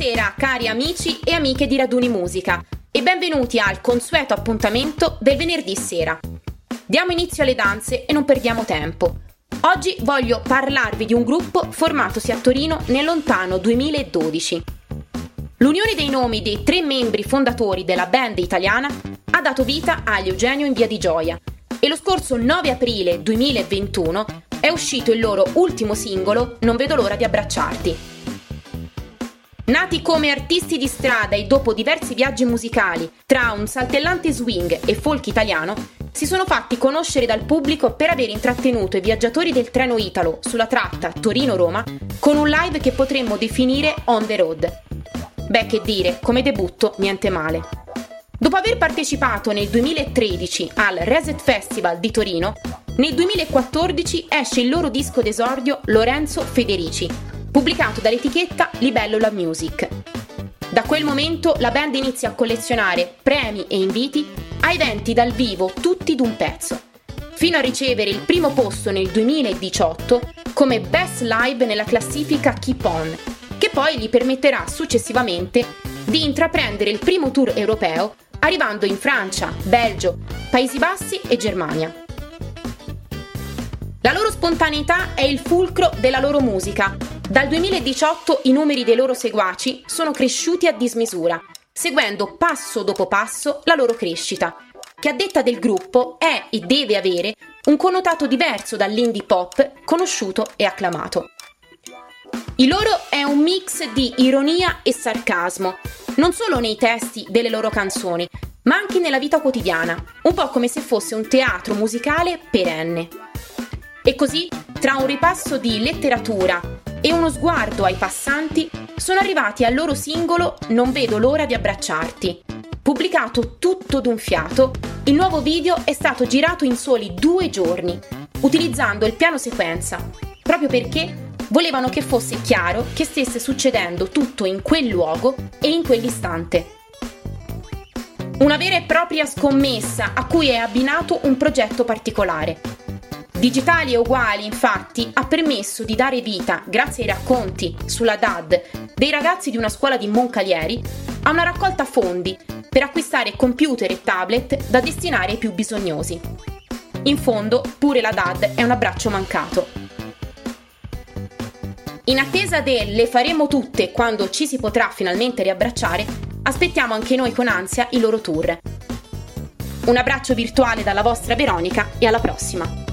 Buonasera cari amici e amiche di Raduni Musica e benvenuti al consueto appuntamento del venerdì sera. Diamo inizio alle danze e non perdiamo tempo. Oggi voglio parlarvi di un gruppo formatosi a Torino nel lontano 2012. L'unione dei nomi dei tre membri fondatori della band italiana ha dato vita agli Eugenio in Via di Gioia e lo scorso 9 aprile 2021 è uscito il loro ultimo singolo Non vedo l'ora di abbracciarti. Nati come artisti di strada e dopo diversi viaggi musicali tra un saltellante swing e folk italiano, si sono fatti conoscere dal pubblico per aver intrattenuto i viaggiatori del treno Italo sulla tratta Torino-Roma con un live che potremmo definire on the road. Beh, che dire, come debutto niente male. Dopo aver partecipato nel 2013 al Reset Festival di Torino, nel 2014 esce il loro disco d'esordio Lorenzo Federici, pubblicato dall'etichetta Libellula Music. Da quel momento la band inizia a collezionare premi e inviti a eventi dal vivo tutti d'un pezzo, fino a ricevere il primo posto nel 2018 come Best Live nella classifica Keep On, che poi gli permetterà successivamente di intraprendere il primo tour europeo arrivando in Francia, Belgio, Paesi Bassi e Germania. La loro spontaneità è il fulcro della loro musica dal 2018 i numeri dei loro seguaci sono cresciuti a dismisura, seguendo passo dopo passo la loro crescita, che a detta del gruppo è e deve avere un connotato diverso dall'indie pop conosciuto e acclamato. Il loro è un mix di ironia e sarcasmo, non solo nei testi delle loro canzoni, ma anche nella vita quotidiana, un po' come se fosse un teatro musicale perenne. E così, tra un ripasso di letteratura, e uno sguardo ai passanti, sono arrivati al loro singolo Non vedo l'ora di abbracciarti. Pubblicato tutto d'un fiato, il nuovo video è stato girato in soli due giorni, utilizzando il piano sequenza, proprio perché volevano che fosse chiaro che stesse succedendo tutto in quel luogo e in quell'istante. Una vera e propria scommessa a cui è abbinato un progetto particolare Digitali e uguali, infatti, ha permesso di dare vita, grazie ai racconti sulla DAD dei ragazzi di una scuola di Moncalieri, a una raccolta fondi per acquistare computer e tablet da destinare ai più bisognosi. In fondo, pure la DAD è un abbraccio mancato. In attesa del le faremo tutte quando ci si potrà finalmente riabbracciare, aspettiamo anche noi con ansia i loro tour. Un abbraccio virtuale dalla vostra Veronica e alla prossima!